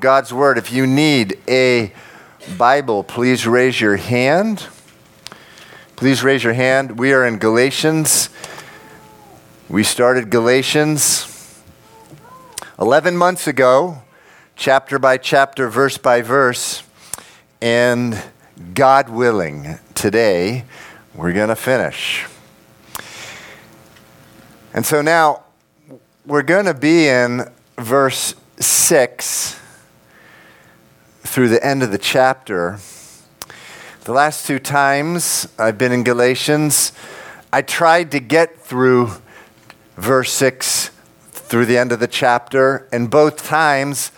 God's Word. If you need a Bible, please raise your hand. Please raise your hand. We are in Galatians. We started Galatians 11 months ago, chapter by chapter, verse by verse. And God willing, today we're going to finish. And so now we're going to be in verse 6 through the end of the chapter. The last two times I've been in Galatians, I tried to get through verse 6 through the end of the chapter, and both times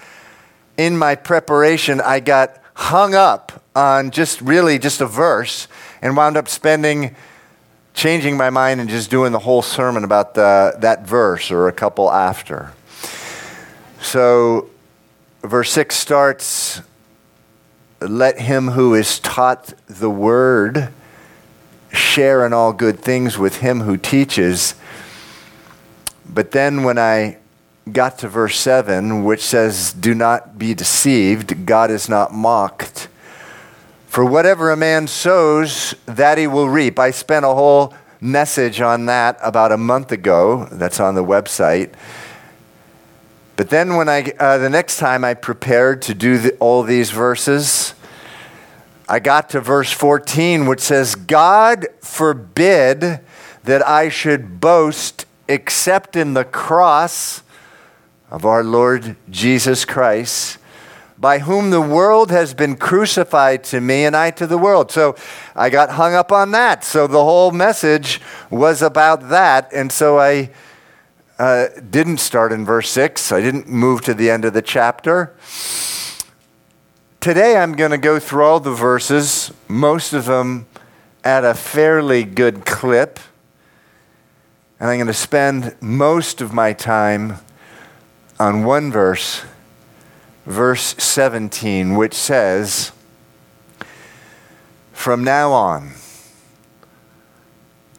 in my preparation, I got hung up on just really just a verse and wound up spending changing my mind and just doing the whole sermon about the, that verse or a couple after. So, verse 6 starts Let him who is taught the word share in all good things with him who teaches. But then when I got to verse 7, which says, Do not be deceived, God is not mocked. For whatever a man sows, that he will reap. I spent a whole message on that about a month ago. That's on the website. But then, when I, uh, the next time I prepared to do the, all these verses, I got to verse 14, which says, God forbid that I should boast except in the cross of our Lord Jesus Christ, by whom the world has been crucified to me and I to the world. So I got hung up on that. So the whole message was about that. And so I uh, didn't start in verse 6. I didn't move to the end of the chapter. Today I'm going to go through all the verses, most of them at a fairly good clip. And I'm going to spend most of my time on one verse, verse 17, which says, From now on,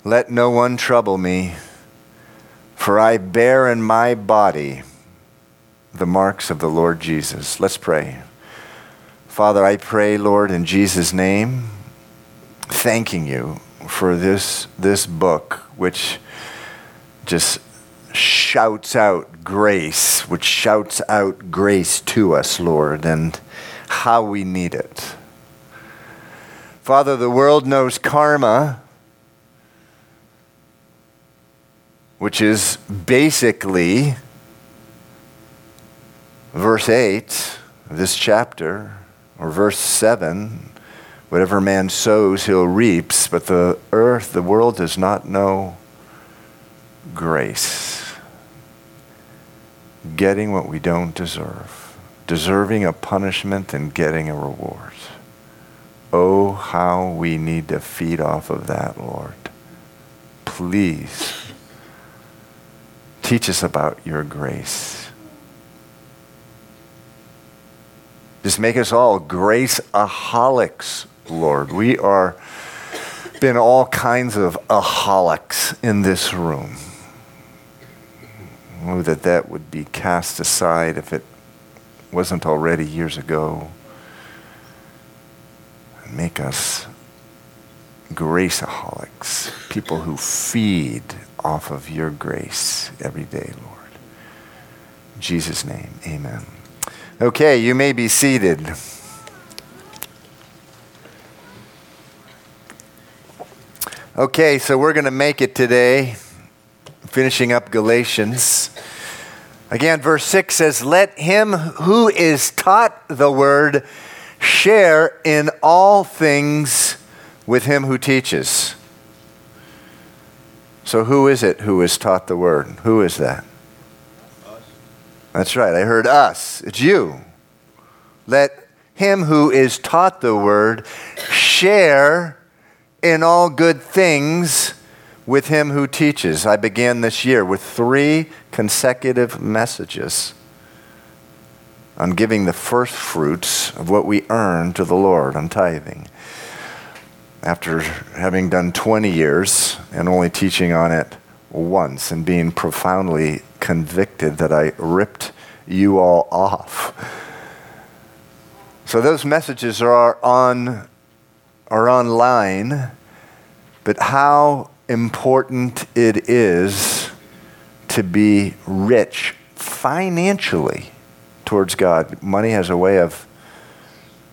let no one trouble me for I bear in my body the marks of the Lord Jesus. Let's pray. Father, I pray, Lord, in Jesus' name, thanking you for this, this book, which just shouts out grace, which shouts out grace to us, Lord, and how we need it. Father, the world knows karma which is basically verse 8 of this chapter, or verse 7 whatever man sows, he'll reaps, but the earth, the world does not know grace. Getting what we don't deserve, deserving a punishment and getting a reward. Oh, how we need to feed off of that, Lord. Please Teach us about your grace. Just make us all grace-aholics, Lord. We are been all kinds of aholics in this room. Oh, that that would be cast aside if it wasn't already years ago. Make us graceaholics, people who feed off of your grace every day, Lord. In Jesus' name, amen. Okay, you may be seated. Okay, so we're going to make it today, finishing up Galatians. Again, verse 6 says, Let him who is taught the word share in all things with him who teaches. So, who is it who is taught the word? Who is that? Us. That's right. I heard us. It's you. Let him who is taught the word share in all good things with him who teaches. I began this year with three consecutive messages on giving the first fruits of what we earn to the Lord on tithing after having done 20 years and only teaching on it once and being profoundly convicted that I ripped you all off. So those messages are on are online, but how important it is to be rich financially towards God. Money has a way of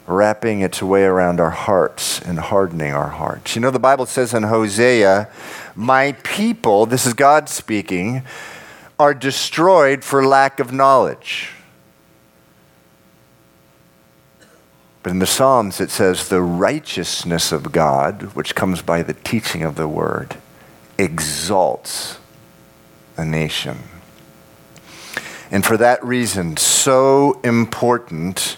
wrapping its way around our hearts and hardening our hearts. You know, the Bible says in Hosea, My people, this is God speaking, are destroyed for lack of knowledge. But in the Psalms, it says, The righteousness of God, which comes by the teaching of the word, exalts a nation. And for that reason, so important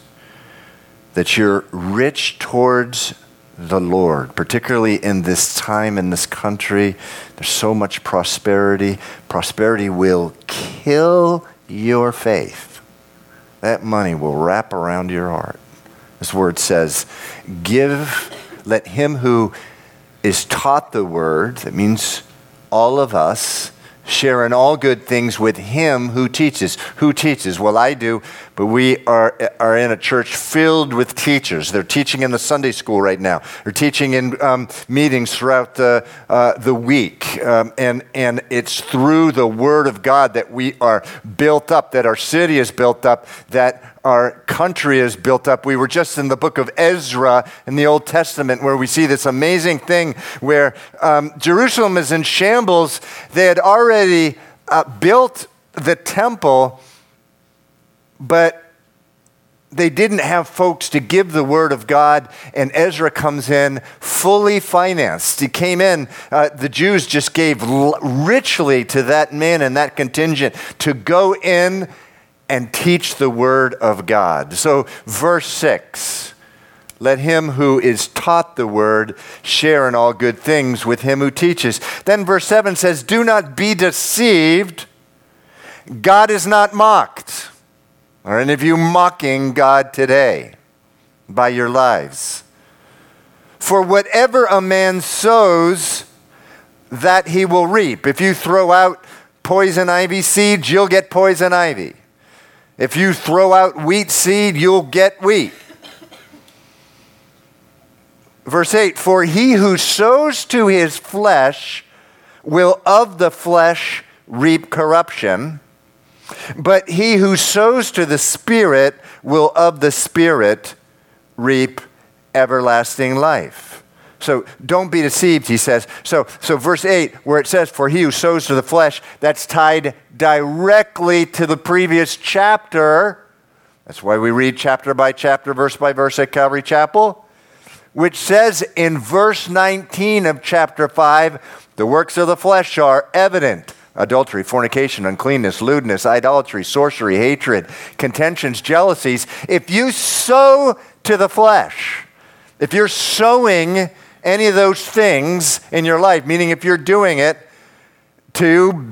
that you're rich towards the Lord, particularly in this time in this country. There's so much prosperity. Prosperity will kill your faith. That money will wrap around your heart. This word says, Give, let him who is taught the word, that means all of us, share in all good things with him who teaches. Who teaches? Well, I do, but we are, are in a church filled with teachers. They're teaching in the Sunday school right now. They're teaching in um, meetings throughout the, uh, the week. Um, and, and it's through the Word of God that we are built up, that our city is built up, that our country is built up. We were just in the book of Ezra in the Old Testament where we see this amazing thing where um, Jerusalem is in shambles. They had already uh, built the temple, but they didn't have folks to give the word of God, and Ezra comes in fully financed. He came in, uh, the Jews just gave richly to that man and that contingent to go in and teach the word of God. So, verse 6 let him who is taught the word share in all good things with him who teaches. Then, verse 7 says, Do not be deceived. God is not mocked. Are any of you mocking God today by your lives? For whatever a man sows, that he will reap. If you throw out poison ivy seeds, you'll get poison ivy. If you throw out wheat seed, you'll get wheat. Verse 8 For he who sows to his flesh will of the flesh reap corruption, but he who sows to the Spirit will of the Spirit reap everlasting life. So don't be deceived, he says. So, so verse 8, where it says, For he who sows to the flesh, that's tied directly to the previous chapter. That's why we read chapter by chapter, verse by verse at Calvary Chapel, which says in verse 19 of chapter 5 the works of the flesh are evident adultery, fornication, uncleanness, lewdness, idolatry, sorcery, hatred, contentions, jealousies. If you sow to the flesh, if you're sowing any of those things in your life, meaning if you're doing it to,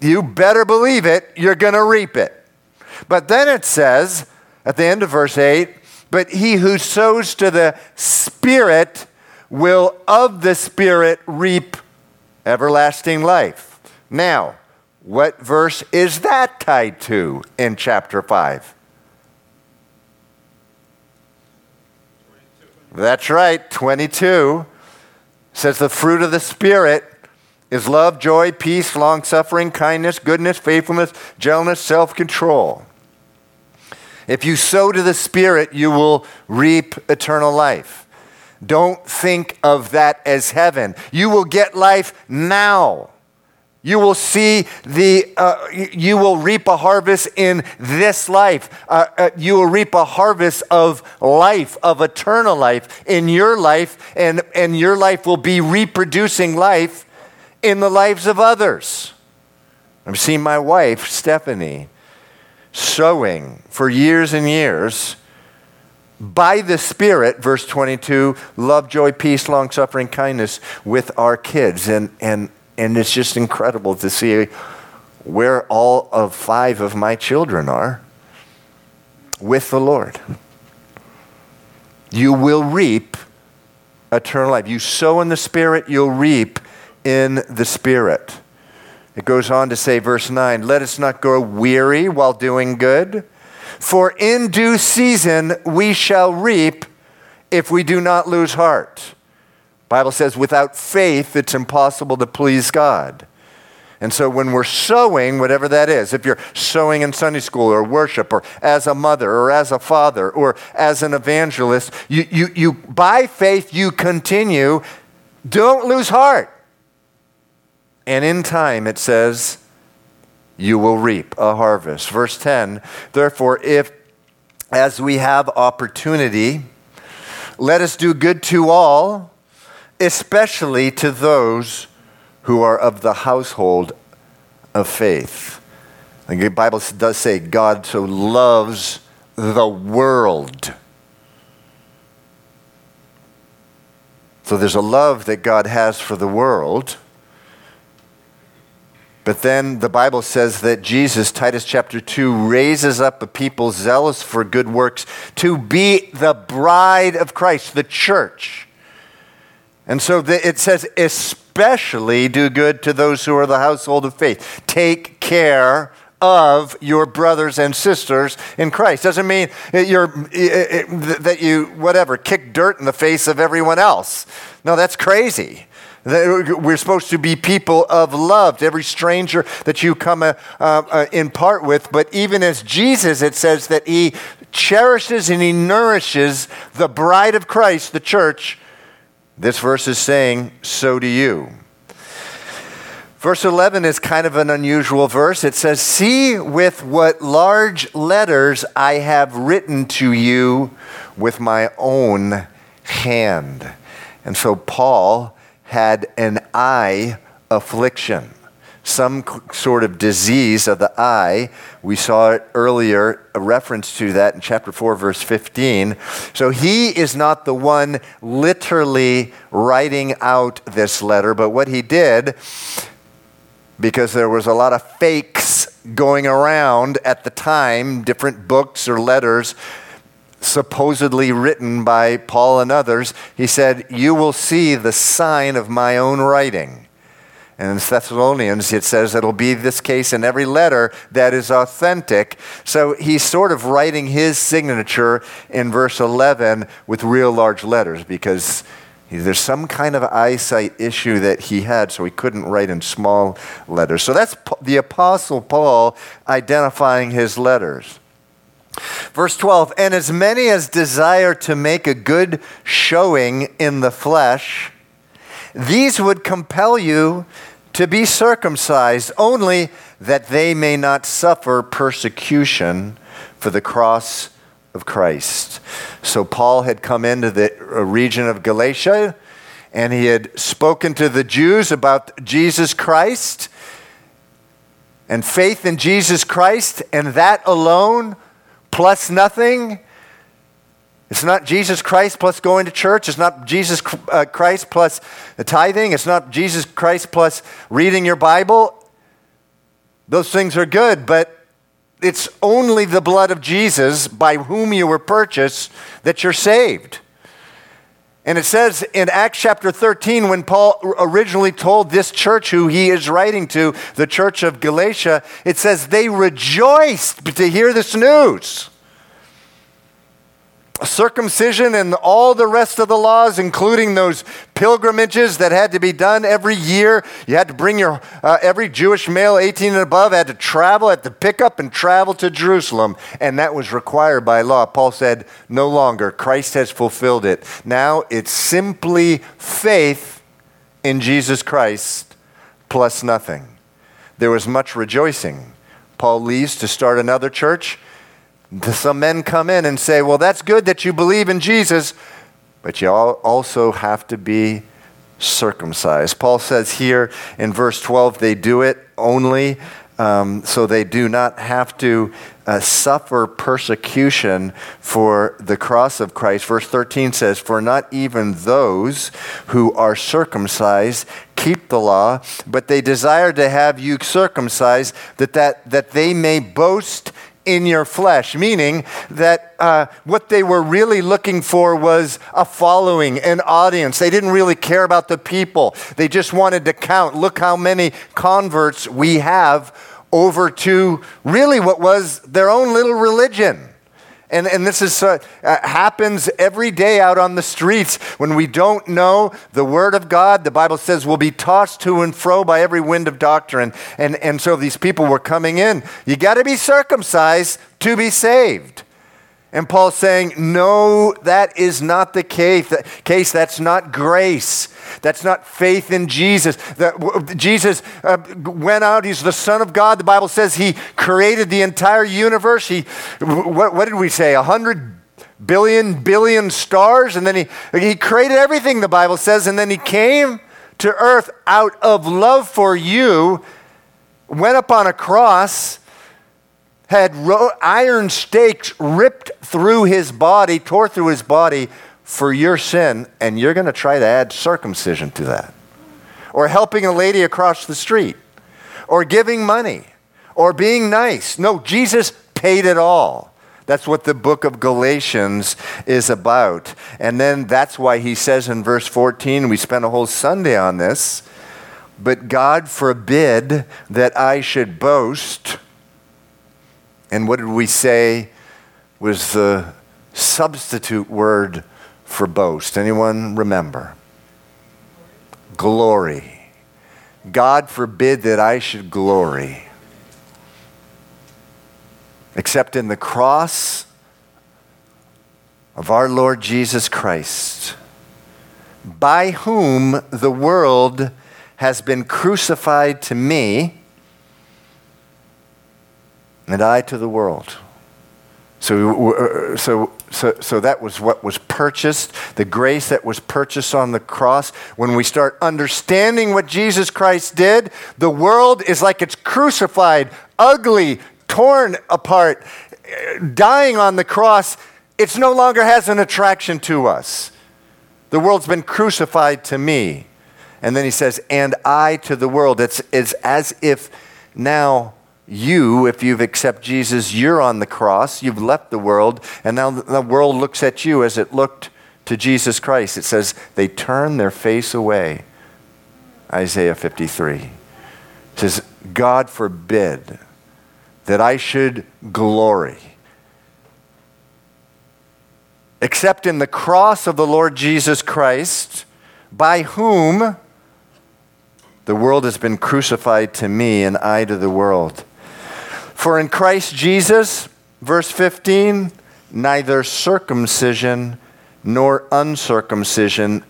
you better believe it, you're going to reap it. But then it says at the end of verse 8, but he who sows to the Spirit will of the Spirit reap everlasting life. Now, what verse is that tied to in chapter 5? That's right, 22 says the fruit of the Spirit is love, joy, peace, long suffering, kindness, goodness, faithfulness, gentleness, self control. If you sow to the Spirit, you will reap eternal life. Don't think of that as heaven. You will get life now. You will see the, uh, you will reap a harvest in this life. Uh, uh, you will reap a harvest of life, of eternal life in your life, and, and your life will be reproducing life in the lives of others. I've seen my wife, Stephanie, sowing for years and years by the Spirit, verse 22, love, joy, peace, long suffering, kindness with our kids. And, and and it's just incredible to see where all of five of my children are with the Lord. You will reap eternal life. You sow in the Spirit, you'll reap in the Spirit. It goes on to say, verse 9, let us not grow weary while doing good, For in due season we shall reap if we do not lose heart. Bible says without faith it's impossible to please God. And so when we're sowing, whatever that is, if you're sowing in Sunday school or worship or as a mother or as a father or as an evangelist, you, you, you by faith you continue. Don't lose heart. And in time it says, you will reap a harvest. Verse 10 Therefore, if as we have opportunity, let us do good to all, especially to those who are of the household of faith. The Bible does say God so loves the world. So there's a love that God has for the world. But then the Bible says that Jesus, Titus chapter 2, raises up a people zealous for good works to be the bride of Christ, the church. And so it says, especially do good to those who are the household of faith. Take care of your brothers and sisters in Christ. Doesn't mean you're, that you, whatever, kick dirt in the face of everyone else. No, that's crazy. We're supposed to be people of love to every stranger that you come uh, uh, in part with. But even as Jesus, it says that he cherishes and he nourishes the bride of Christ, the church this verse is saying, So do you. Verse 11 is kind of an unusual verse. It says, See with what large letters I have written to you with my own hand. And so Paul had an eye affliction some sort of disease of the eye. We saw it earlier, a reference to that in chapter 4, verse 15. So he is not the one literally writing out this letter, but what he did, because there was a lot of fakes going around at the time, different books or letters supposedly written by Paul and others, he said, You will see the sign of my own writing. And in Thessalonians, it says it'll be this case in every letter that is authentic. So he's sort of writing his signature in verse 11 with real large letters because there's some kind of eyesight issue that he had, so he couldn't write in small letters. So that's the Apostle Paul identifying his letters. Verse 12, and as many as desire to make a good showing in the flesh, these would compel you to be circumcised, only that they may not suffer persecution for the cross of Christ. So Paul had come into the uh, region of Galatia and he had spoken to the Jews about Jesus Christ and faith in Jesus Christ, and that alone plus nothing it's not Jesus Christ plus going to church. It's not Jesus uh, Christ plus the tithing. It's not Jesus Christ plus reading your Bible. Those things are good, but it's only the blood of Jesus by whom you were purchased that you're saved. And it says in Acts chapter 13, when Paul originally told this church who he is writing to, the church of Galatia, it says they rejoiced to hear this news circumcision and all the rest of the laws, including those pilgrimages that had to be done every year. You had to bring your, uh, every Jewish male 18 and above had to travel, had to pick up and travel to Jerusalem, and that was required by law. Paul said, no longer. Christ has fulfilled it. Now it's simply faith in Jesus Christ plus nothing. There was much rejoicing. Paul leaves to start another church. Some men come in and say, Well, that's good that you believe in Jesus, but you also have to be circumcised. Paul says here in verse 12, they do it only um, so they do not have to uh, suffer persecution for the cross of Christ. Verse 13 says, For not even those who are circumcised keep the law, but they desire to have you circumcised, that, that, that they may boast in your flesh, meaning that uh, what they were really looking for was a following, an audience. They didn't really care about the people, they just wanted to count. Look how many converts we have over to really what was their own little religion. And, and this is, uh, uh, happens every day out on the streets when we don't know the Word of God. The Bible says we'll be tossed to and fro by every wind of doctrine. And, and so these people were coming in. You got to be circumcised to be saved. And Paul's saying, no, that is not the case. Case that's not grace. That's not faith in Jesus. That Jesus uh, went out. He's the Son of God. The Bible says He created the entire universe. He, what, what did we say? A hundred billion billion stars, and then He He created everything. The Bible says, and then He came to earth out of love for you, went up on a cross had iron stakes ripped through his body, tore through his body for your sin, and you're going to try to add circumcision to that. Or helping a lady across the street, or giving money, or being nice. No, Jesus paid it all. That's what the book of Galatians is about. And then that's why he says in verse 14, we spent a whole Sunday on this, but God forbid that I should boast and what did we say was the substitute word for boast? Anyone remember? Glory. God forbid that I should glory. Except in the cross of our Lord Jesus Christ, by whom the world has been crucified to me and I to the world. So, uh, so, so, so that was what was purchased, the grace that was purchased on the cross. When we start understanding what Jesus Christ did, the world is like it's crucified, ugly, torn apart, dying on the cross. It no longer has an attraction to us. The world's been crucified to me. And then he says, and I to the world. It's, it's as if now you, if you've accepted Jesus, you're on the cross, you've left the world, and now the world looks at you as it looked to Jesus Christ. It says, they turn their face away. Isaiah 53. It says, God forbid that I should glory except in the cross of the Lord Jesus Christ, by whom the world has been crucified to me and I to the world. For in Christ Jesus, verse 15, neither circumcision nor uncircumcision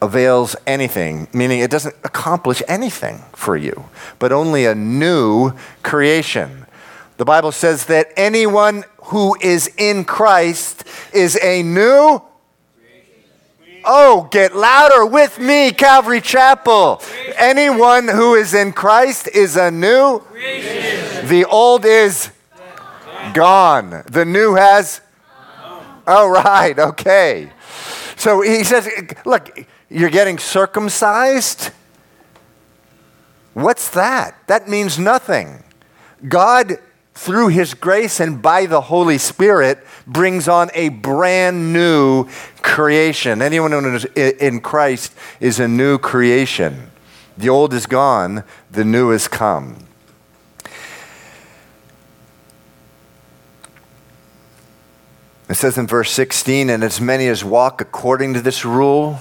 avails anything, meaning it doesn't accomplish anything for you, but only a new creation. The Bible says that anyone who is in Christ is a new Oh, get louder with me, Calvary Chapel. Anyone who is in Christ is a new. Creation. The old is gone. The new has. All right, okay. So he says, look, you're getting circumcised? What's that? That means nothing. God through his grace and by the Holy Spirit, brings on a brand new creation. Anyone who is in Christ is a new creation. The old is gone, the new has come. It says in verse 16, and as many as walk according to this rule,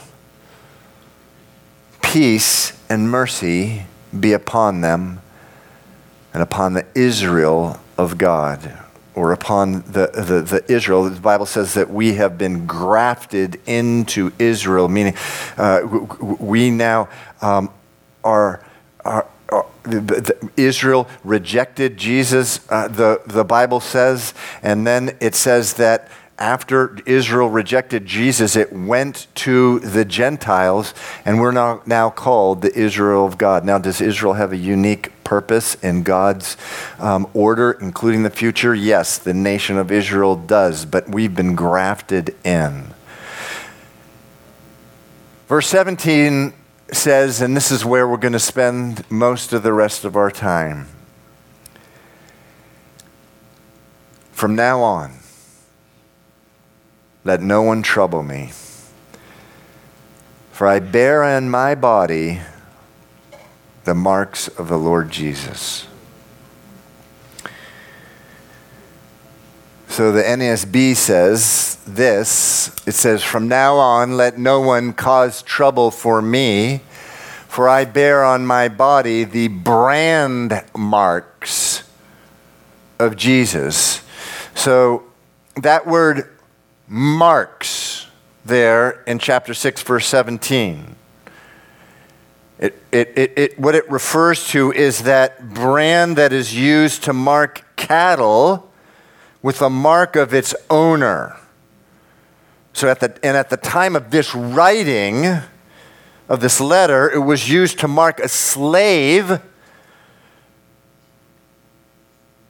peace and mercy be upon them and upon the Israel of God, or upon the, the, the, Israel. The Bible says that we have been grafted into Israel, meaning uh, we now um, are. are, Israel rejected Jesus, uh, the, the Bible says, and then it says that after Israel rejected Jesus, it went to the Gentiles, and we're now, now called the Israel of God. Now, does Israel have a unique purpose in God's um, order, including the future? Yes, the nation of Israel does, but we've been grafted in. Verse 17 says, and this is where we're going to spend most of the rest of our time. From now on, let no one trouble me. For I bear in my body the marks of the Lord Jesus. So the NASB says this it says, From now on, let no one cause trouble for me, for I bear on my body the brand marks of Jesus. So that word marks there in chapter 6, verse 17. It, it, it, it, what it refers to is that brand that is used to mark cattle with a mark of its owner. So at the, and at the time of this writing of this letter, it was used to mark a slave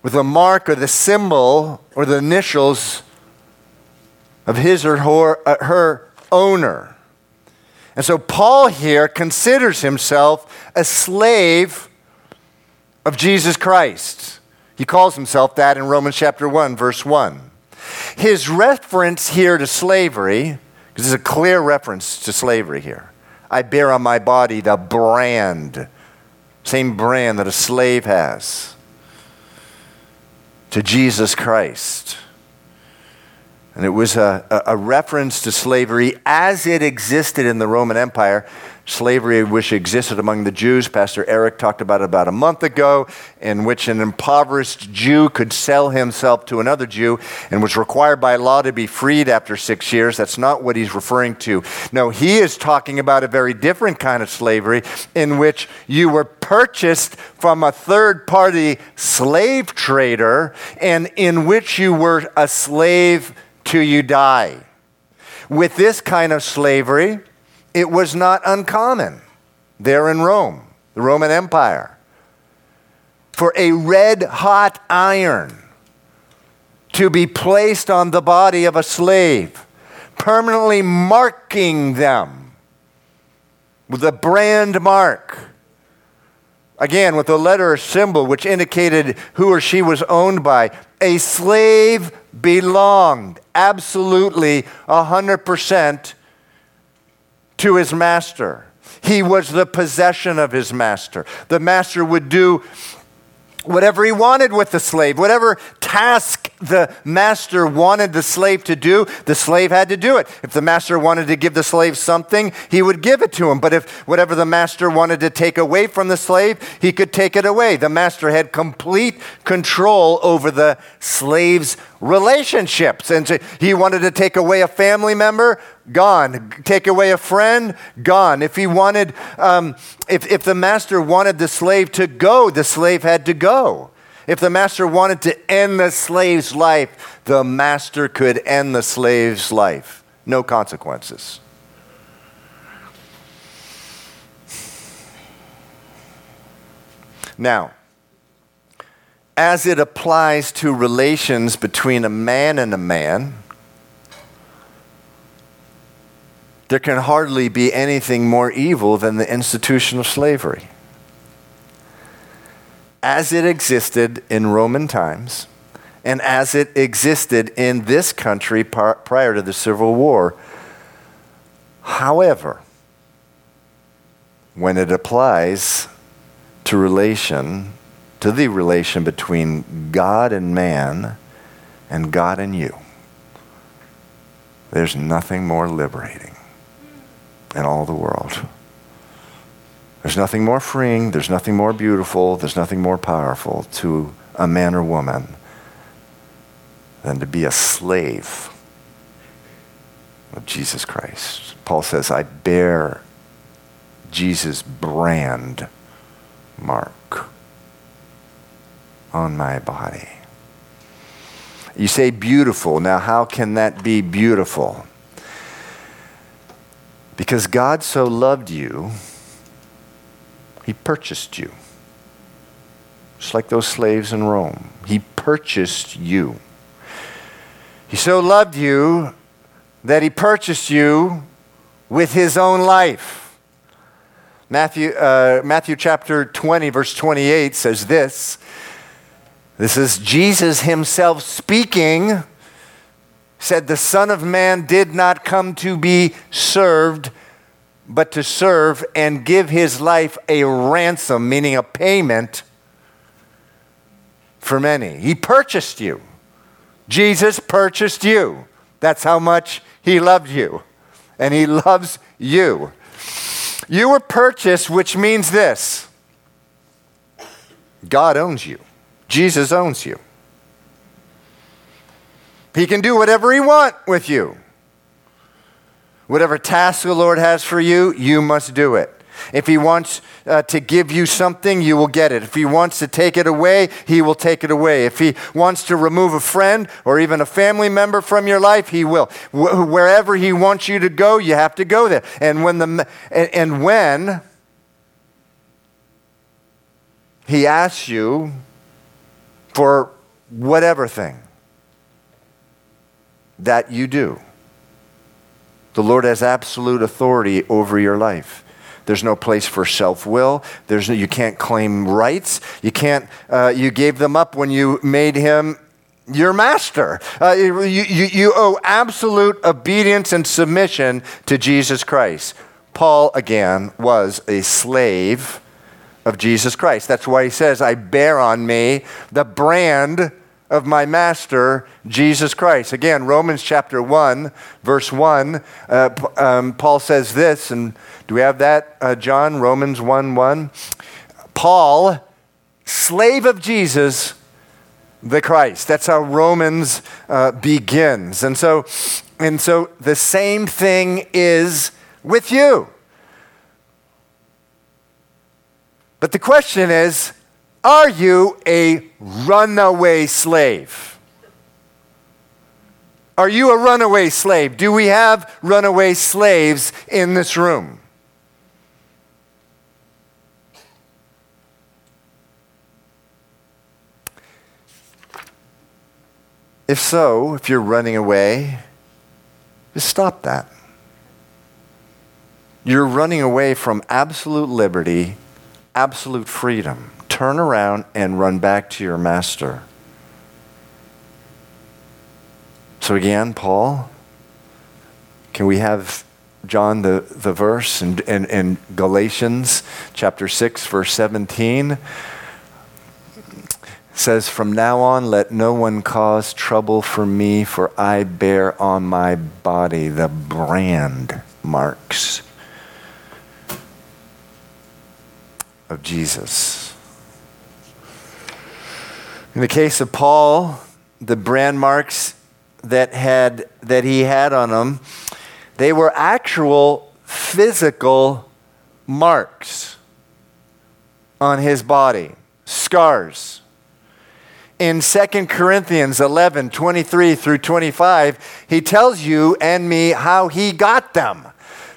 with a mark or the symbol or the initials of his or her, uh, her owner. And so Paul here considers himself a slave of Jesus Christ. He calls himself that in Romans chapter 1, verse 1. His reference here to slavery, because there's a clear reference to slavery here. I bear on my body the brand, same brand that a slave has, to Jesus Christ. And it was a, a, reference to slavery as it existed in the Roman Empire. Slavery, which existed among the Jews, Pastor Eric talked about about a month ago, in which an impoverished Jew could sell himself to another Jew and was required by law to be freed after six years. That's not what he's referring to. No, he is talking about a very different kind of slavery in which you were purchased from a third party slave trader and in which you were a slave till you die. With this kind of slavery, it was not uncommon there in Rome, the Roman Empire, for a red hot iron to be placed on the body of a slave, permanently marking them with a brand mark. Again, with a letter or symbol which indicated who or she was owned by. A slave belonged absolutely 100% to his master. He was the possession of his master. The master would do whatever he wanted with the slave, whatever task the master wanted the slave to do, the slave had to do it. If the master wanted to give the slave something, he would give it to him. But if whatever the master wanted to take away from the slave, he could take it away. The master had complete control over the slave's relationships. And so he wanted to take away a family member, gone. Take away a friend, gone. If he wanted, um, if, if the master wanted the slave to go, the slave had to go. If the master wanted to end the slave's life, the master could end the slave's life. No consequences. Now, as it applies to relations between a man and a man, there can hardly be anything more evil than the institution of slavery. As it existed in Roman times, and as it existed in this country prior to the Civil War. However, when it applies to relation, to the relation between God and man, and God and you, there's nothing more liberating in all the world. There's nothing more freeing, there's nothing more beautiful, there's nothing more powerful to a man or woman than to be a slave of Jesus Christ. Paul says, I bear Jesus' brand mark on my body. You say beautiful. Now, how can that be beautiful? Because God so loved you, He purchased you. Just like those slaves in Rome. He purchased you. He so loved you that He purchased you with His own life. Matthew, uh, Matthew chapter 20, verse 28 says this. This is Jesus Himself speaking said, The Son of Man did not come to be served, but to serve and give his life a ransom, meaning a payment for many. He purchased you. Jesus purchased you. That's how much he loved you. And he loves you. You were purchased, which means this God owns you, Jesus owns you. He can do whatever he wants with you. Whatever task the Lord has for you, you must do it. If He wants uh, to give you something, you will get it. If He wants to take it away, He will take it away. If He wants to remove a friend or even a family member from your life, He will. Wh- wherever He wants you to go, you have to go there. And when, the, and, and when He asks you for whatever thing that you do, the Lord has absolute authority over your life. There's no place for self will. There's no, you can't claim rights. You can't. Uh, you gave them up when you made him your master. Uh, you, you, you owe absolute obedience and submission to Jesus Christ. Paul, again, was a slave of Jesus Christ. That's why he says, I bear on me the brand of my master, Jesus Christ. Again, Romans chapter 1, verse 1, uh, um, Paul says this, and do we have that, uh, John? Romans 1 1. Paul, slave of Jesus, the Christ. That's how Romans uh, begins. And so, and so the same thing is with you. But the question is, are you a runaway slave? Are you a runaway slave? Do we have runaway slaves in this room? If so, if you're running away, just stop that. You're running away from absolute liberty, absolute freedom turn around and run back to your master. So, again, Paul, can we have John the, the verse in, in, in Galatians chapter 6, verse 17? says, From now on, let no one cause trouble for me, for I bear on my body the brand marks of Jesus. In the case of Paul, the brand marks that, had, that he had on him, they were actual physical marks on his body, scars. In 2 Corinthians 11 23 through 25, he tells you and me how he got them.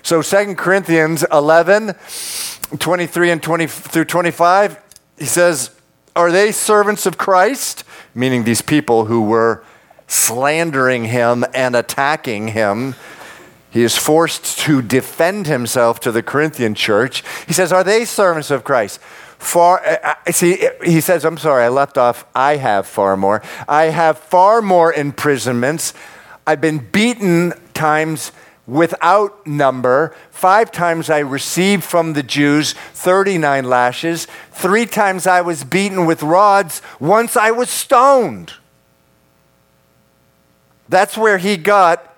So 2 Corinthians 11 23 and 20 through 25, he says, are they servants of Christ? Meaning these people who were slandering him and attacking him. He is forced to defend himself to the Corinthian church. He says, Are they servants of Christ? Far, uh, uh, see, he says, I'm sorry, I left off, I have far more. I have far more imprisonments. I've been beaten times without number. Five times I received from the Jews 39 lashes. Three times I was beaten with rods. Once I was stoned. That's where he got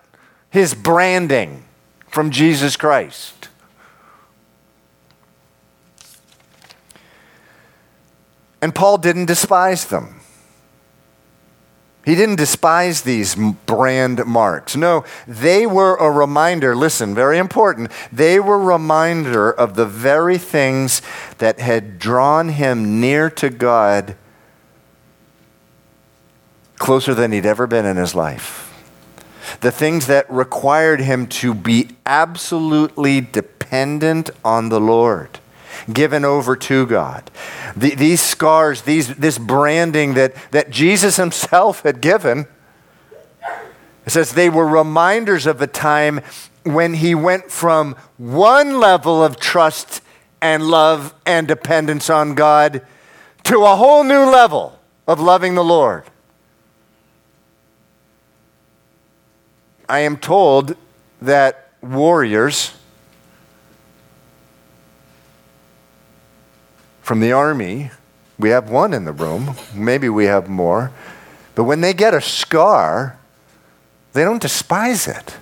his branding from Jesus Christ. And Paul didn't despise them. He didn't despise these brand marks. No, they were a reminder, listen, very important. They were a reminder of the very things that had drawn him near to God closer than he'd ever been in his life. The things that required him to be absolutely dependent on the Lord given over to God. The, these scars, these, this branding that, that Jesus himself had given, it says they were reminders of a time when he went from one level of trust and love and dependence on God to a whole new level of loving the Lord. I am told that warriors from the army. We have one in the room. Maybe we have more. But when they get a scar, they don't despise it.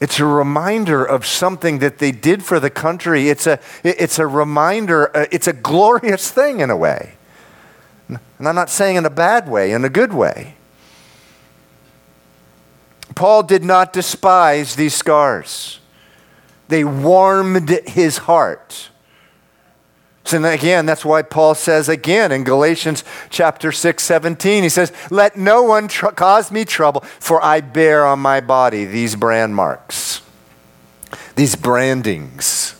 It's a reminder of something that they did for the country. It's a, it's a reminder, uh, it's a glorious thing in a way. And I'm not saying in a bad way, in a good way. Paul did not despise these scars, they warmed his heart. And again, that's why Paul says again in Galatians chapter 6, 17, he says, Let no one tr- cause me trouble, for I bear on my body these brand marks, these brandings.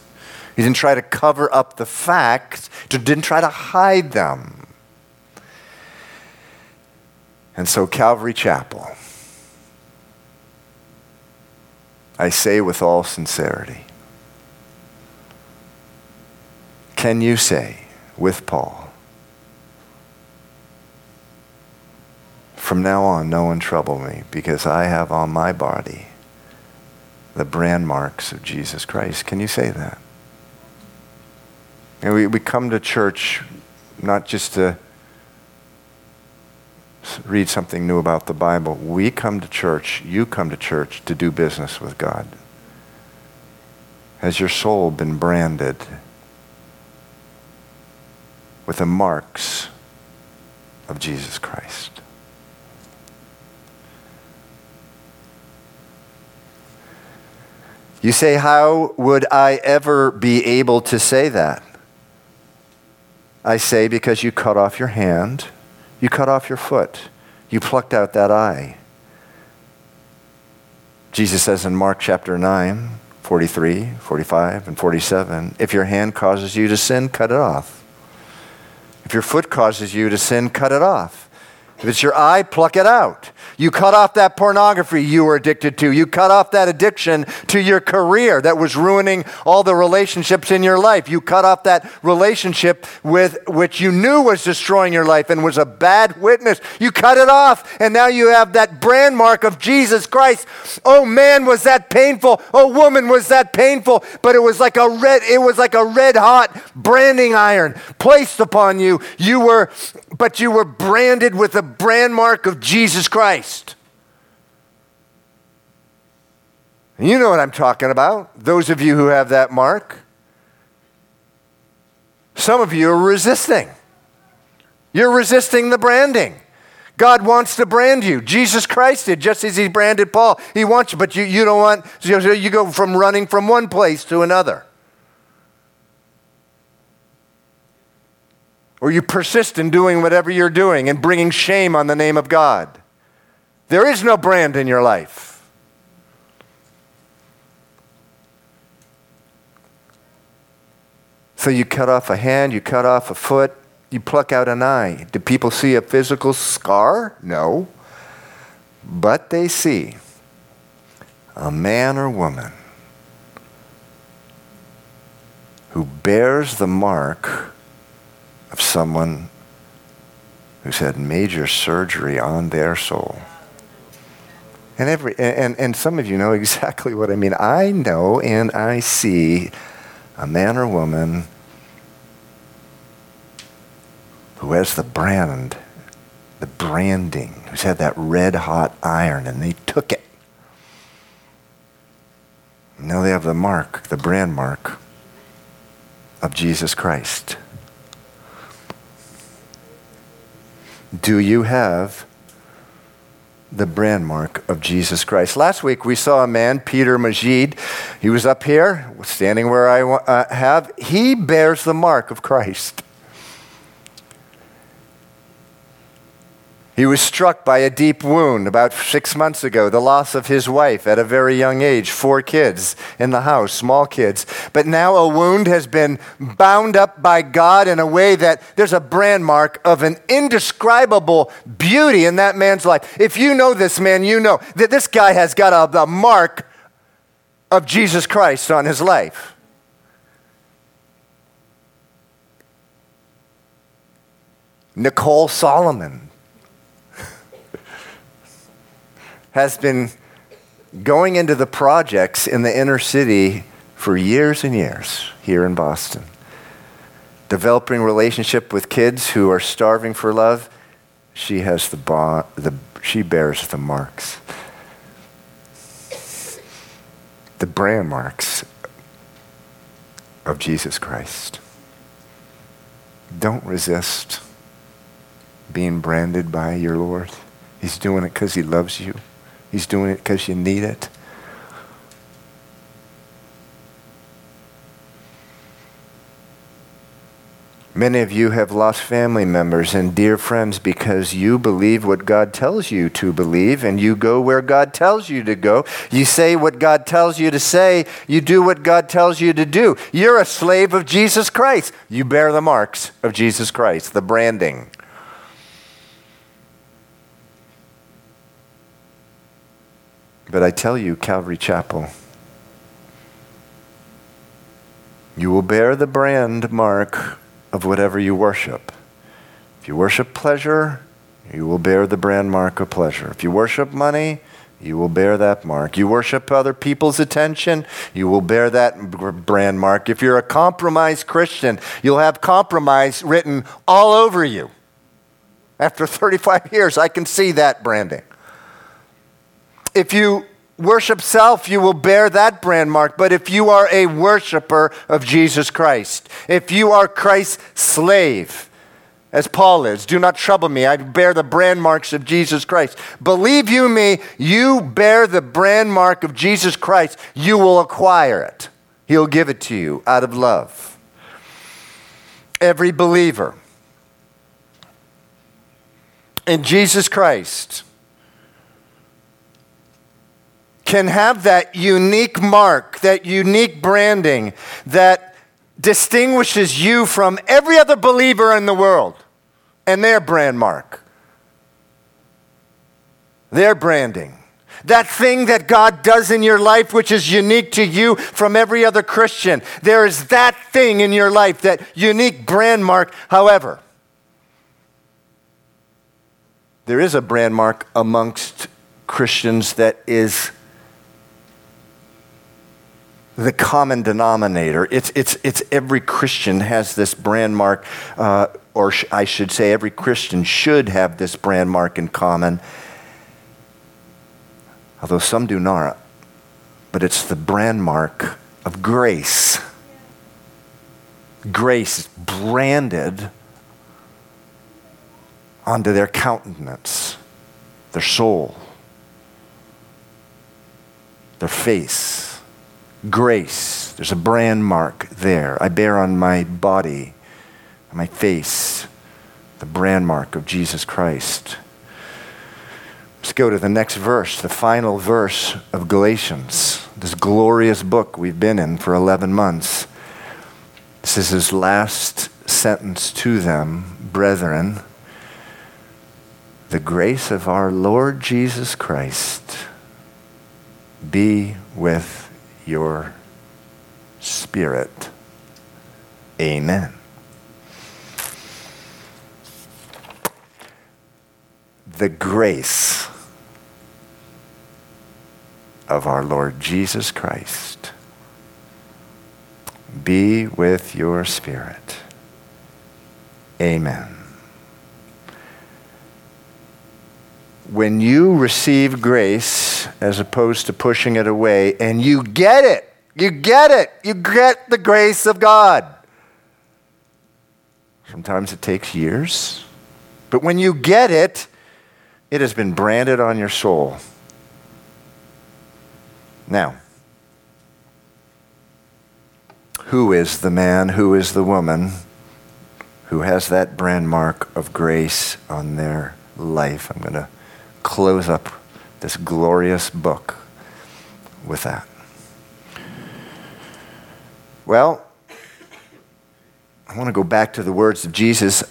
He didn't try to cover up the facts, didn't try to hide them. And so, Calvary Chapel, I say with all sincerity, Can you say with Paul, From now on, no one trouble me because I have on my body the brand marks of Jesus Christ? Can you say that? And we, we come to church not just to read something new about the Bible. We come to church, you come to church to do business with God. Has your soul been branded? With the marks of Jesus Christ. You say, How would I ever be able to say that? I say, Because you cut off your hand, you cut off your foot, you plucked out that eye. Jesus says in Mark chapter 9, 43, 45, and 47, If your hand causes you to sin, cut it off. If your foot causes you to sin, cut it off. If it's your eye, pluck it out. You cut off that pornography you were addicted to. You cut off that addiction to your career that was ruining all the relationships in your life. You cut off that relationship with which you knew was destroying your life and was a bad witness. You cut it off, and now you have that brand mark of Jesus Christ. Oh man, was that painful. Oh woman, was that painful. But it was like a red, it was like a red hot branding iron placed upon you. You were, but you were branded with the brand mark of Jesus Christ. You know what I'm talking about, those of you who have that mark. Some of you are resisting. You're resisting the branding. God wants to brand you. Jesus Christ did, just as He branded Paul. He wants you, but you, you don't want, so you go from running from one place to another. Or you persist in doing whatever you're doing and bringing shame on the name of God. There is no brand in your life. So you cut off a hand, you cut off a foot, you pluck out an eye. Do people see a physical scar? No. But they see a man or woman who bears the mark of someone who's had major surgery on their soul. And, every, and, and some of you know exactly what I mean. I know and I see a man or woman who has the brand, the branding, who's had that red hot iron, and they took it. Now they have the mark, the brand mark of Jesus Christ. Do you have the brand mark of Jesus Christ. Last week we saw a man, Peter Majid. He was up here, standing where I uh, have. He bears the mark of Christ. He was struck by a deep wound about six months ago, the loss of his wife at a very young age, four kids in the house, small kids. But now a wound has been bound up by God in a way that there's a brand mark of an indescribable beauty in that man's life. If you know this man, you know that this guy has got a, the mark of Jesus Christ on his life. Nicole Solomon has been going into the projects in the inner city for years and years here in Boston. Developing relationship with kids who are starving for love. she has the, bond, the she bears the marks. The brand marks of Jesus Christ. Don't resist being branded by your Lord. He's doing it because he loves you. He's doing it because you need it. Many of you have lost family members and dear friends because you believe what God tells you to believe and you go where God tells you to go. You say what God tells you to say. You do what God tells you to do. You're a slave of Jesus Christ. You bear the marks of Jesus Christ, the branding. But I tell you, Calvary Chapel, you will bear the brand mark of whatever you worship. If you worship pleasure, you will bear the brand mark of pleasure. If you worship money, you will bear that mark. You worship other people's attention, you will bear that brand mark. If you're a compromised Christian, you'll have compromise written all over you. After 35 years, I can see that branding. If you worship self, you will bear that brand mark. But if you are a worshiper of Jesus Christ, if you are Christ's slave, as Paul is, do not trouble me. I bear the brand marks of Jesus Christ. Believe you me, you bear the brand mark of Jesus Christ, you will acquire it. He'll give it to you out of love. Every believer in Jesus Christ can have that unique mark, that unique branding that distinguishes you from every other believer in the world and their brand mark, their branding. That thing that God does in your life, which is unique to you from every other Christian. There is that thing in your life, that unique brand mark. However, there is a brand mark amongst Christians that is the common denominator. It's, it's, it's every Christian has this brand mark, uh, or sh- I should say, every Christian should have this brand mark in common, although some do not. But it's the brand mark of grace. Grace branded onto their countenance, their soul, their face grace. There's a brand mark there. I bear on my body, on my face, the brand mark of Jesus Christ. Let's go to the next verse, the final verse of Galatians, this glorious book we've been in for 11 months. This is his last sentence to them, brethren. The grace of our Lord Jesus Christ be with your spirit. Amen. The grace of our Lord Jesus Christ be with your spirit. Amen. When you receive grace as opposed to pushing it away and you get it, you get it, you get the grace of God. Sometimes it takes years, but when you get it, it has been branded on your soul. Now, who is the man, who is the woman who has that brand mark of grace on their life? I'm going to close up this glorious book with that. Well, I want to go back to the words of Jesus,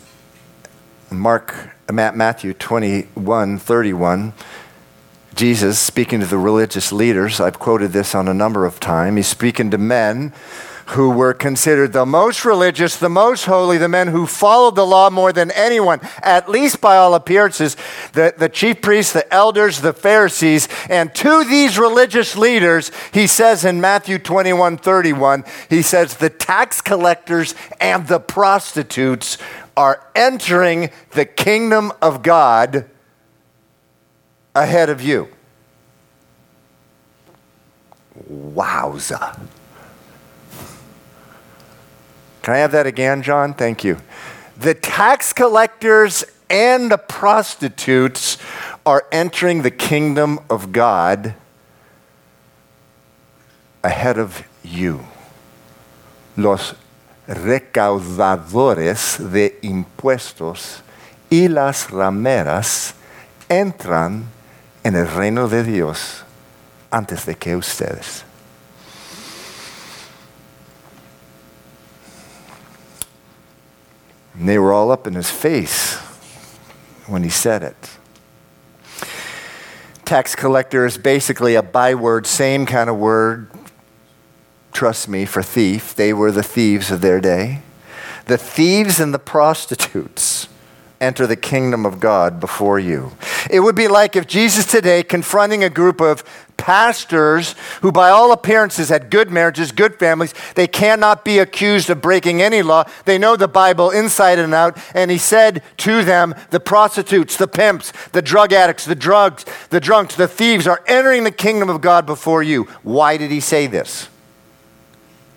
Mark, Matthew 21, 31. Jesus speaking to the religious leaders. I've quoted this on a number of times. He's speaking to men who were considered the most religious, the most holy, the men who followed the law more than anyone, at least by all appearances, the, the chief priests, the elders, the Pharisees. And to these religious leaders, he says in Matthew 21 31, he says, the tax collectors and the prostitutes are entering the kingdom of God ahead of you. Wowza. Can I have that again, John? Thank you. The tax collectors and the prostitutes are entering the kingdom of God ahead of you. Los recaudadores de impuestos y las rameras entran en el reino de Dios antes de que ustedes. And they were all up in his face when he said it. Tax collector is basically a byword, same kind of word, trust me, for thief. They were the thieves of their day. The thieves and the prostitutes enter the kingdom of God before you. It would be like if Jesus today, confronting a group of pastors who, by all appearances, had good marriages, good families, they cannot be accused of breaking any law. They know the Bible inside and out. And he said to them, The prostitutes, the pimps, the drug addicts, the drugs, the drunks, the thieves are entering the kingdom of God before you. Why did he say this?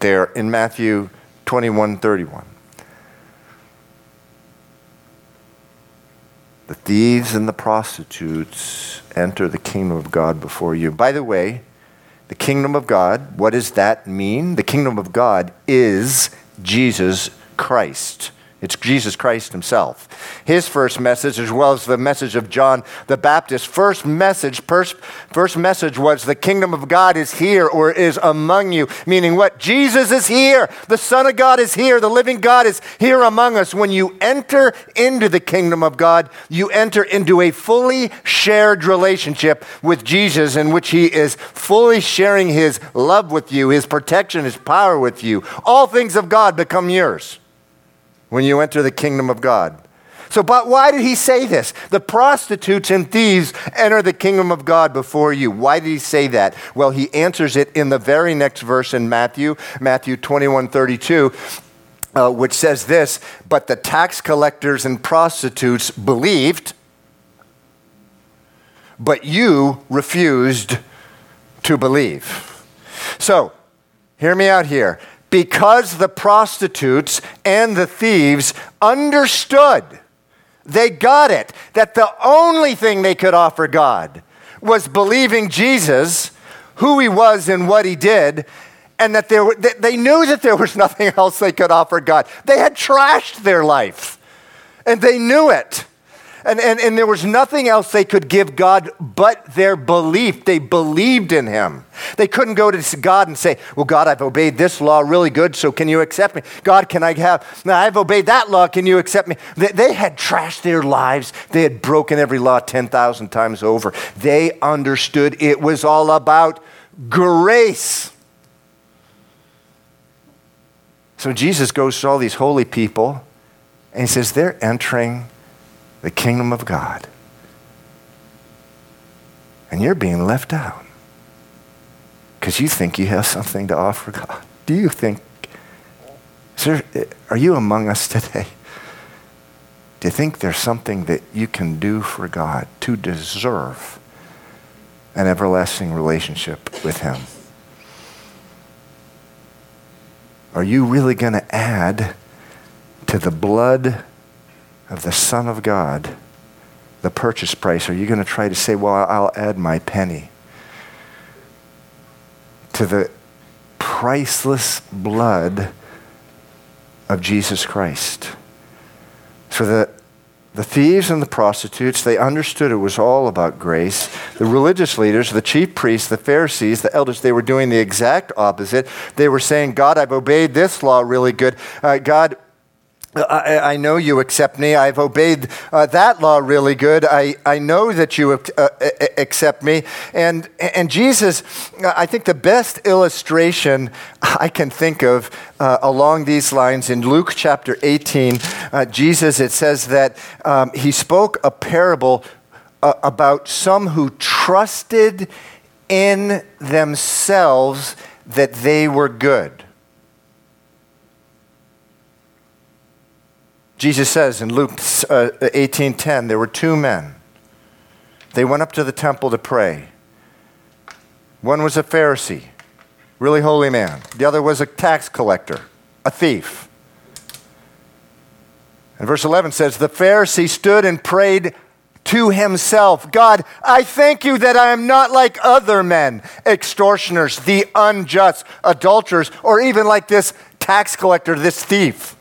There in Matthew 21 31. The thieves and the prostitutes enter the kingdom of God before you. By the way, the kingdom of God, what does that mean? The kingdom of God is Jesus Christ. It's Jesus Christ himself. His first message, as well as the message of John the Baptist, first message, first, first message was the kingdom of God is here or is among you. Meaning what? Jesus is here. The Son of God is here. The living God is here among us. When you enter into the kingdom of God, you enter into a fully shared relationship with Jesus in which he is fully sharing his love with you, his protection, his power with you. All things of God become yours when you enter the kingdom of God. So, but why did he say this? The prostitutes and thieves enter the kingdom of God before you. Why did he say that? Well, he answers it in the very next verse in Matthew, Matthew 21 32. Uh, which says this, but the tax collectors and prostitutes believed, but you refused to believe. So, hear me out here because the prostitutes and the thieves understood, they got it, that the only thing they could offer God was believing Jesus, who he was and what he did, and that there, they knew that there was nothing else they could offer God. They had trashed their life, and they knew it. And, and, and there was nothing else they could give God but their belief. They believed in Him. They couldn't go to God and say, Well, God, I've obeyed this law really good, so can you accept me? God, can I have, now I've obeyed that law, can you accept me? They, they had trashed their lives. They had broken every law 10,000 times over. They understood it was all about grace. So Jesus goes to all these holy people and he says, They're entering the kingdom of God. And you're being left out because you think you have something to offer God. Do you think, sir, are you among us today? Do you think there's something that you can do for God to deserve an everlasting relationship with Him? Are you really going to add to the blood of the Son of God, the purchase price, are you going to try to say, well, I'll add my penny to the priceless blood of Jesus Christ? For the, the thieves and the prostitutes, they understood it was all about grace. The religious leaders, the chief priests, the Pharisees, the elders, they were doing the exact opposite. They were saying, God, I've obeyed this law really good. Uh, God, I, I, know you accept me. I've obeyed uh, that law really good. I, I know that you uh, accept me. And, and Jesus, I think the best illustration I can think of uh, along these lines in Luke chapter 18, uh, Jesus, it says that um, he spoke a parable uh, about some who trusted in themselves that they were good. Jesus says in Luke 18:10, uh, there were two men. They went up to the temple to pray. One was a Pharisee, really holy man. The other was a tax collector, a thief. And verse 11 says, The Pharisee stood and prayed to himself God, I thank you that I am not like other men, extortioners, the unjust, adulterers, or even like this tax collector, this thief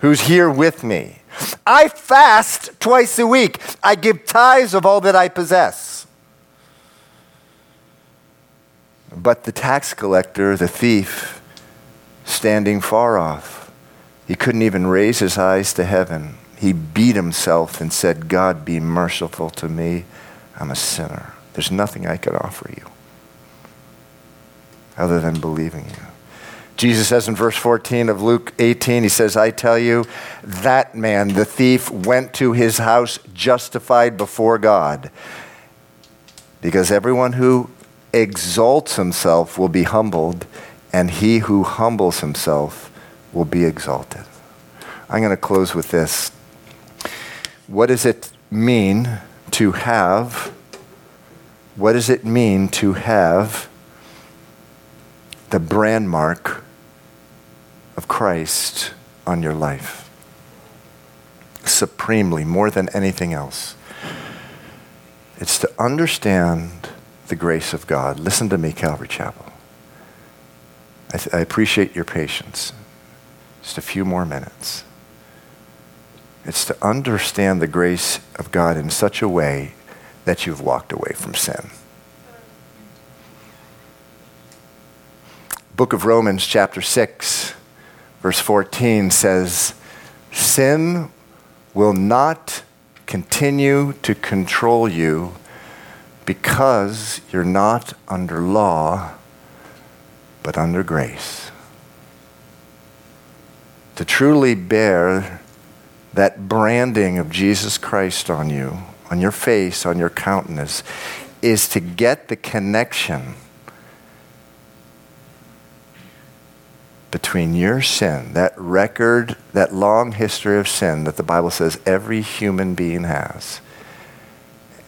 who's here with me. I fast twice a week. I give tithes of all that I possess. But the tax collector, the thief, standing far off, he couldn't even raise his eyes to heaven. He beat himself and said, God, be merciful to me. I'm a sinner. There's nothing I could offer you other than believing you. Jesus says in verse 14 of Luke 18, he says, I tell you, that man, the thief, went to his house justified before God. Because everyone who exalts himself will be humbled, and he who humbles himself will be exalted. I'm going to close with this. What does it mean to have? What does it mean to have the brand mark of Christ on your life. Supremely, more than anything else. It's to understand the grace of God. Listen to me, Calvary Chapel. I, th- I appreciate your patience. Just a few more minutes. It's to understand the grace of God in such a way that you've walked away from sin. Book of Romans, chapter 6 Verse 14 says, Sin will not continue to control you because you're not under law, but under grace. To truly bear that branding of Jesus Christ on you, on your face, on your countenance, is to get the connection between your sin, that record, that long history of sin that the Bible says every human being has,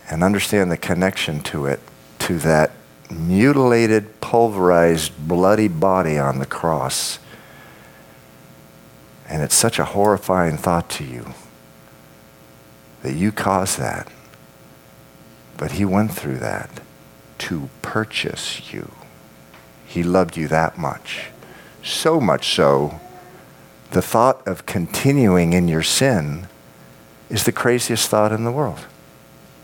and understand the connection to it, to that mutilated, pulverized, bloody body on the cross. And it's such a horrifying thought to you that you caused that. But he went through that to purchase you. He loved you that much. So much so, the thought of continuing in your sin is the craziest thought in the world.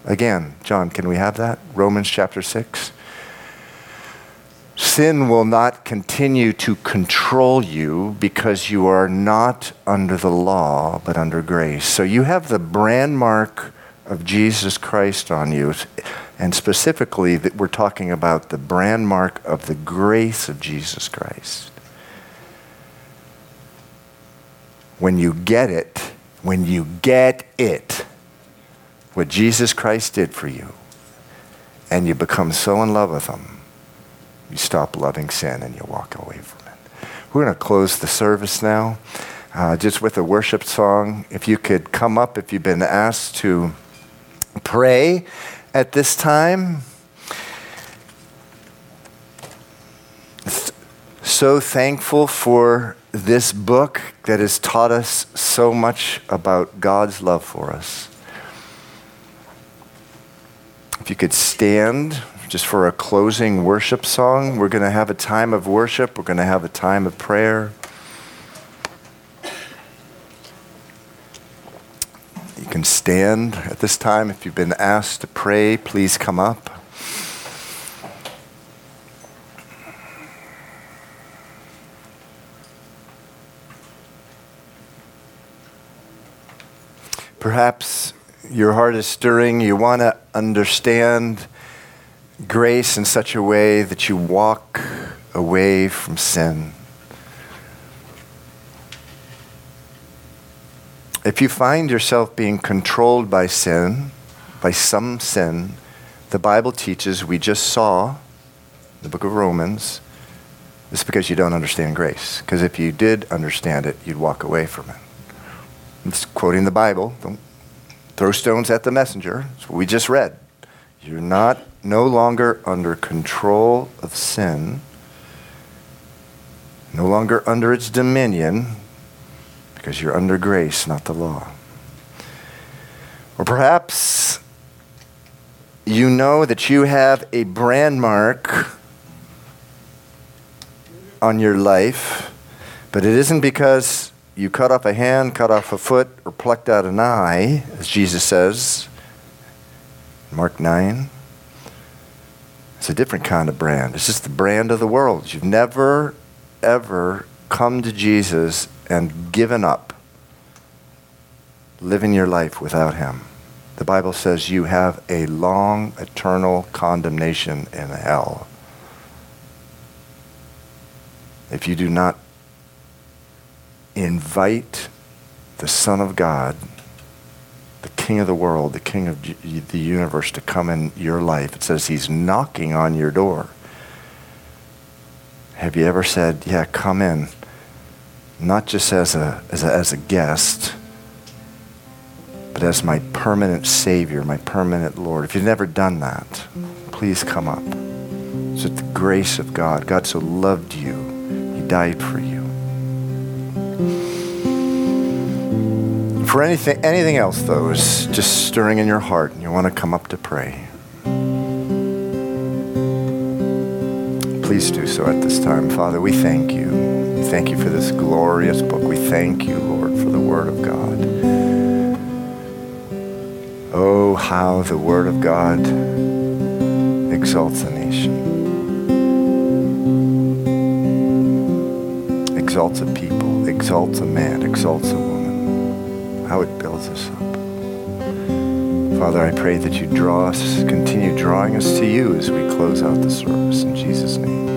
Again, John, can we have that? Romans chapter 6. Sin will not continue to control you because you are not under the law, but under grace. So you have the brand mark of Jesus Christ on you. And specifically, that we're talking about the brand mark of the grace of Jesus Christ. When you get it, when you get it, what Jesus Christ did for you, and you become so in love with Him, you stop loving sin and you walk away from it. We're going to close the service now uh, just with a worship song. If you could come up, if you've been asked to pray at this time. So thankful for this book that has taught us so much about God's love for us. If you could stand just for a closing worship song, we're going to have a time of worship, we're going to have a time of prayer. You can stand at this time. If you've been asked to pray, please come up. Perhaps your heart is stirring. You want to understand grace in such a way that you walk away from sin. If you find yourself being controlled by sin, by some sin, the Bible teaches, we just saw the book of Romans, it's because you don't understand grace. Because if you did understand it, you'd walk away from it. I'm just quoting the Bible. Don't throw stones at the messenger. That's what we just read. You're not no longer under control of sin, no longer under its dominion, because you're under grace, not the law. Or perhaps you know that you have a brand mark on your life, but it isn't because you cut off a hand, cut off a foot, or plucked out an eye, as Jesus says, Mark 9. It's a different kind of brand. It's just the brand of the world. You've never, ever come to Jesus and given up living your life without Him. The Bible says you have a long, eternal condemnation in hell if you do not invite the Son of God, the King of the world, the King of the universe to come in your life, it says he's knocking on your door. Have you ever said, Yeah, come in? Not just as a, as a, as a guest, but as my permanent Savior, my permanent Lord. If you've never done that, please come up. It's the grace of God. God so loved you He died for you. For anything, anything else, though, is just stirring in your heart and you want to come up to pray. Please do so at this time. Father, we thank you. Thank you for this glorious book. We thank you, Lord, for the Word of God. Oh, how the Word of God exalts a nation. exalts a people, exalts a man, exalts a woman, how it builds us up. Father, I pray that you draw us, continue drawing us to you as we close out the service in Jesus' name.